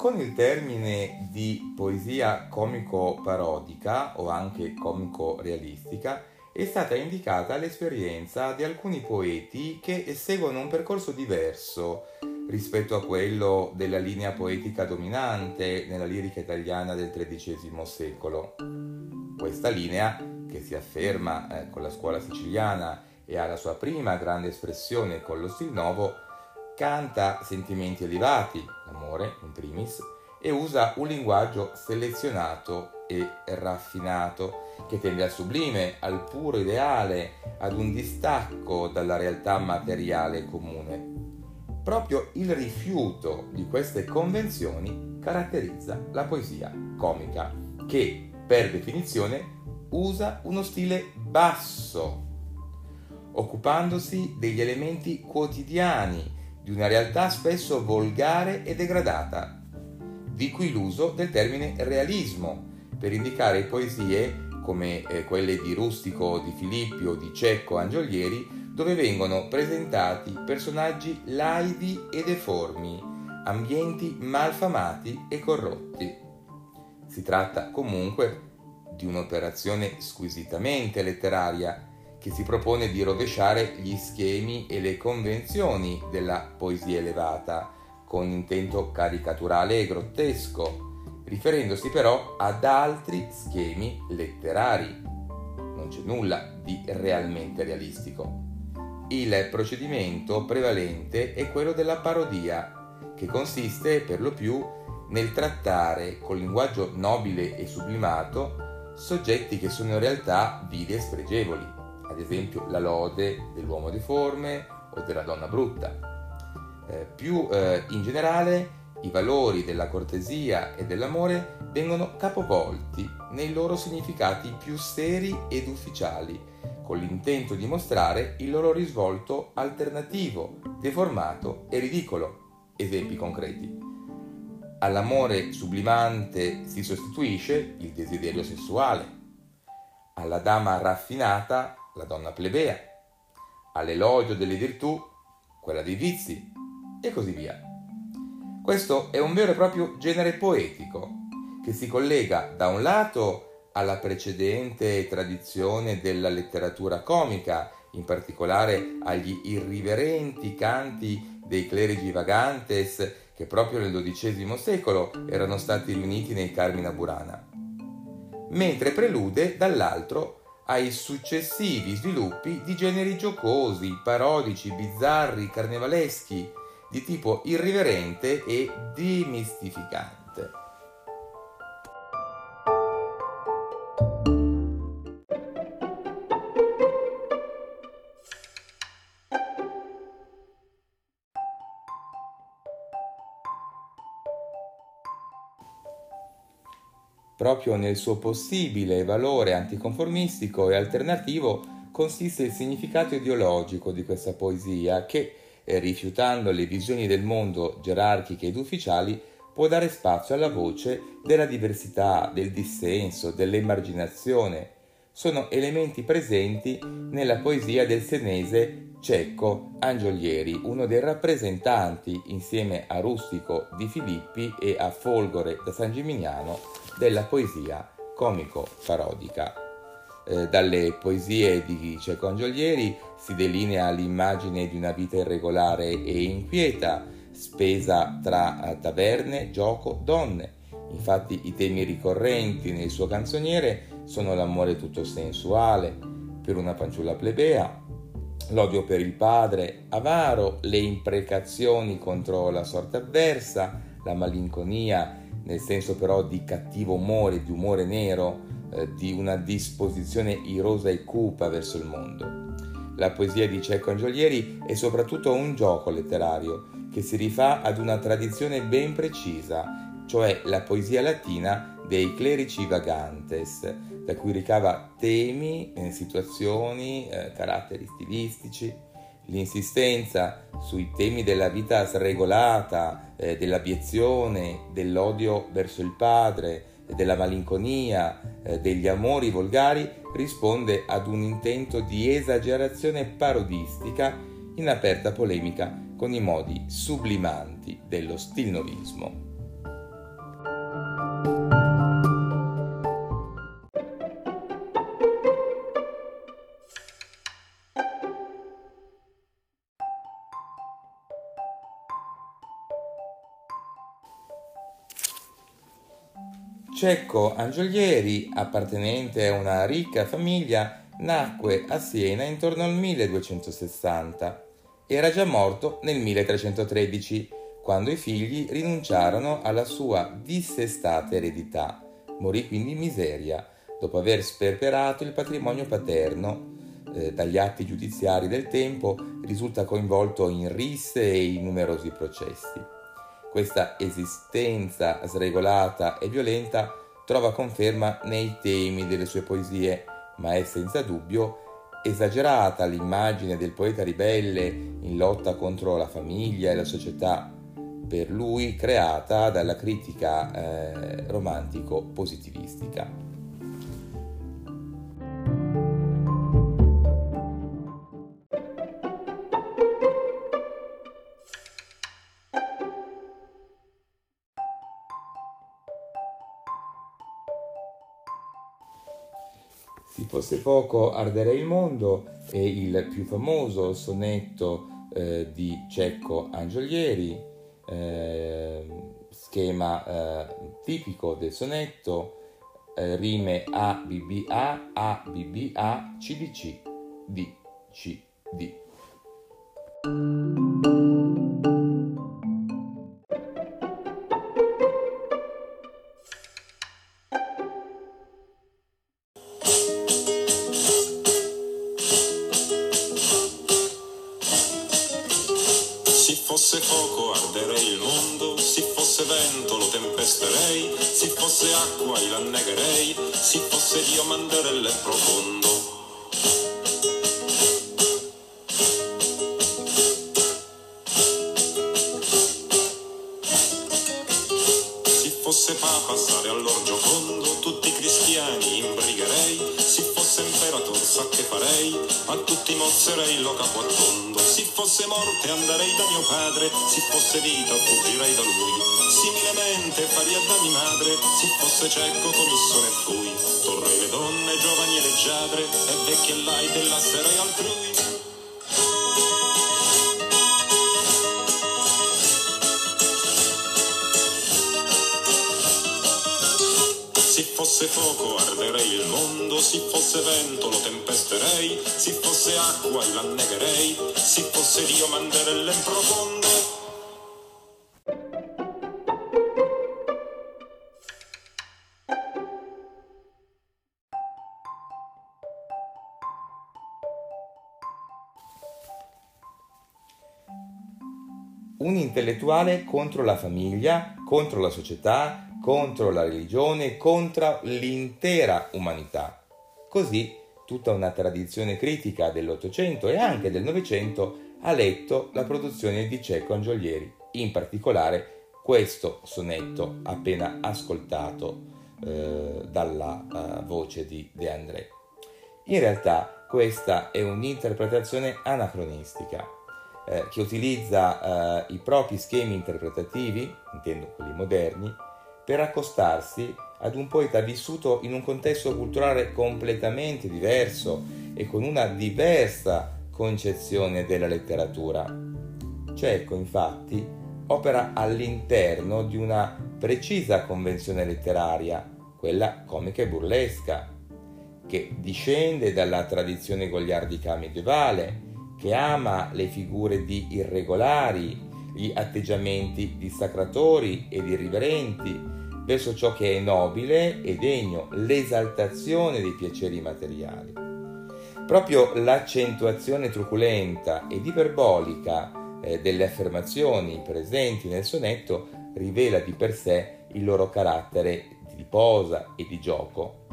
Con il termine di poesia comico-parodica o anche comico-realistica è stata indicata l'esperienza di alcuni poeti che seguono un percorso diverso rispetto a quello della linea poetica dominante nella lirica italiana del XIII secolo. Questa linea, che si afferma eh, con la scuola siciliana e ha la sua prima grande espressione con lo stil nuovo, canta sentimenti elevati, l'amore in primis, e usa un linguaggio selezionato e raffinato che tende al sublime, al puro ideale, ad un distacco dalla realtà materiale comune. Proprio il rifiuto di queste convenzioni caratterizza la poesia comica, che per definizione usa uno stile basso, occupandosi degli elementi quotidiani di una realtà spesso volgare e degradata, di cui l'uso del termine realismo per indicare poesie come eh, quelle di Rustico, di Filippi o di Cecco Angiolieri, dove vengono presentati personaggi laidi e deformi, ambienti malfamati e corrotti. Si tratta comunque di un'operazione squisitamente letteraria che si propone di rovesciare gli schemi e le convenzioni della poesia elevata, con intento caricaturale e grottesco, riferendosi però ad altri schemi letterari. Non c'è nulla di realmente realistico. Il procedimento prevalente è quello della parodia, che consiste per lo più nel trattare col linguaggio nobile e sublimato soggetti che sono in realtà vili e spregevoli ad esempio la lode dell'uomo deforme o della donna brutta. Eh, più eh, in generale i valori della cortesia e dell'amore vengono capovolti nei loro significati più seri ed ufficiali, con l'intento di mostrare il loro risvolto alternativo, deformato e ridicolo. Esempi concreti. All'amore sublimante si sostituisce il desiderio sessuale. Alla dama raffinata la donna plebea, all'elogio delle virtù, quella dei vizi, e così via. Questo è un vero e proprio genere poetico che si collega da un lato alla precedente tradizione della letteratura comica, in particolare agli irriverenti canti dei clerici vagantes che proprio nel XII secolo erano stati riuniti nei Carmina Burana, mentre prelude dall'altro ai successivi sviluppi di generi giocosi, parodici, bizzarri, carnevaleschi, di tipo irriverente e demistificante. Proprio nel suo possibile valore anticonformistico e alternativo consiste il significato ideologico di questa poesia che, eh, rifiutando le visioni del mondo gerarchiche ed ufficiali, può dare spazio alla voce della diversità, del dissenso, dell'emarginazione. Sono elementi presenti nella poesia del senese Cecco Angiolieri, uno dei rappresentanti, insieme a Rustico di Filippi e a Folgore da San Gimignano, della poesia comico-parodica. Eh, dalle poesie di Cecco Angiolieri si delinea l'immagine di una vita irregolare e inquieta, spesa tra taverne, gioco, donne. Infatti i temi ricorrenti nel suo canzoniere sono l'amore tutto sensuale, per una fanciulla plebea, l'odio per il padre avaro, le imprecazioni contro la sorte avversa, la malinconia nel senso però di cattivo umore, di umore nero, eh, di una disposizione irosa e cupa verso il mondo. La poesia di Cecco Angiolieri è soprattutto un gioco letterario che si rifà ad una tradizione ben precisa, cioè la poesia latina dei clerici vagantes, da cui ricava temi, eh, situazioni, eh, caratteri stilistici. L'insistenza sui temi della vita sregolata, eh, dell'abiezione, dell'odio verso il padre, della malinconia, eh, degli amori volgari risponde ad un intento di esagerazione parodistica in aperta polemica con i modi sublimanti dello stilnovismo. Cecco Angiolieri, appartenente a una ricca famiglia, nacque a Siena intorno al 1260. Era già morto nel 1313, quando i figli rinunciarono alla sua dissestata eredità. Morì quindi in miseria, dopo aver sperperato il patrimonio paterno. Eh, dagli atti giudiziari del tempo risulta coinvolto in risse e in numerosi processi. Questa esistenza sregolata e violenta trova conferma nei temi delle sue poesie, ma è senza dubbio esagerata l'immagine del poeta ribelle in lotta contro la famiglia e la società, per lui creata dalla critica eh, romantico-positivistica. Si fosse poco arderei il mondo è il più famoso sonetto eh, di Cecco Angiolieri, eh, schema eh, tipico del sonetto, eh, rime A, B, B, A, A, B, B, A, C, D, C, D, C, D. fosse fuoco arderei il mondo, se fosse vento lo tempesterei, se fosse acqua io l'annegherei, se fosse Dio manderelle profondo. Sa che farei, a tutti mozzerei lo capo a tondo. Se fosse morte andrei da mio padre, se fosse vita fuggirei da lui. Similmente faria da mia madre, se fosse cieco commisso ne fui. Torrei le donne, giovani e leggiadre, e vecchie lai della sera altrui. Fosse fuoco arderei il mondo, se fosse vento lo tempesterei, se fosse acqua io l'annegherei, se fosse Dio manderelle in profondo. Un intellettuale contro la famiglia, contro la società, contro la religione, contro l'intera umanità. Così tutta una tradizione critica dell'Ottocento e anche del Novecento ha letto la produzione di Cecco Angiolieri, in particolare questo sonetto appena ascoltato eh, dalla uh, voce di De André. In realtà questa è un'interpretazione anacronistica eh, che utilizza eh, i propri schemi interpretativi, intendo quelli moderni, per accostarsi ad un poeta vissuto in un contesto culturale completamente diverso e con una diversa concezione della letteratura. Cecco, infatti, opera all'interno di una precisa convenzione letteraria, quella comica e burlesca, che discende dalla tradizione goliardica medievale, che ama le figure di irregolari, gli atteggiamenti dissacratori ed irriverenti, verso ciò che è nobile e degno, l'esaltazione dei piaceri materiali. Proprio l'accentuazione truculenta ed iperbolica eh, delle affermazioni presenti nel sonetto rivela di per sé il loro carattere di posa e di gioco.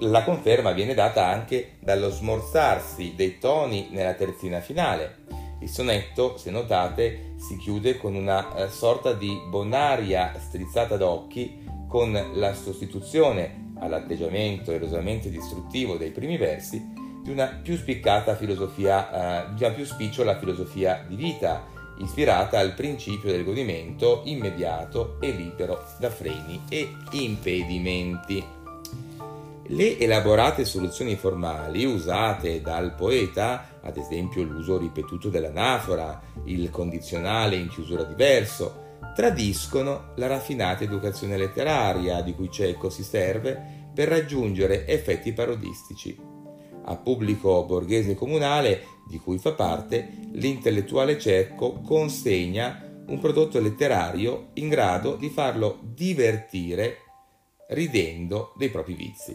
La conferma viene data anche dallo smorzarsi dei toni nella terzina finale, il sonetto, se notate, si chiude con una eh, sorta di bonaria strizzata d'occhi con la sostituzione all'atteggiamento erosamente distruttivo dei primi versi di una più spiccata filosofia, eh, di una più spicciola filosofia di vita, ispirata al principio del godimento immediato e libero da freni e impedimenti. Le elaborate soluzioni formali usate dal poeta, ad esempio l'uso ripetuto dell'anafora, il condizionale in chiusura di verso, tradiscono la raffinata educazione letteraria di cui Cecco si serve per raggiungere effetti parodistici. A pubblico borghese comunale, di cui fa parte, l'intellettuale Cecco consegna un prodotto letterario in grado di farlo divertire ridendo dei propri vizi.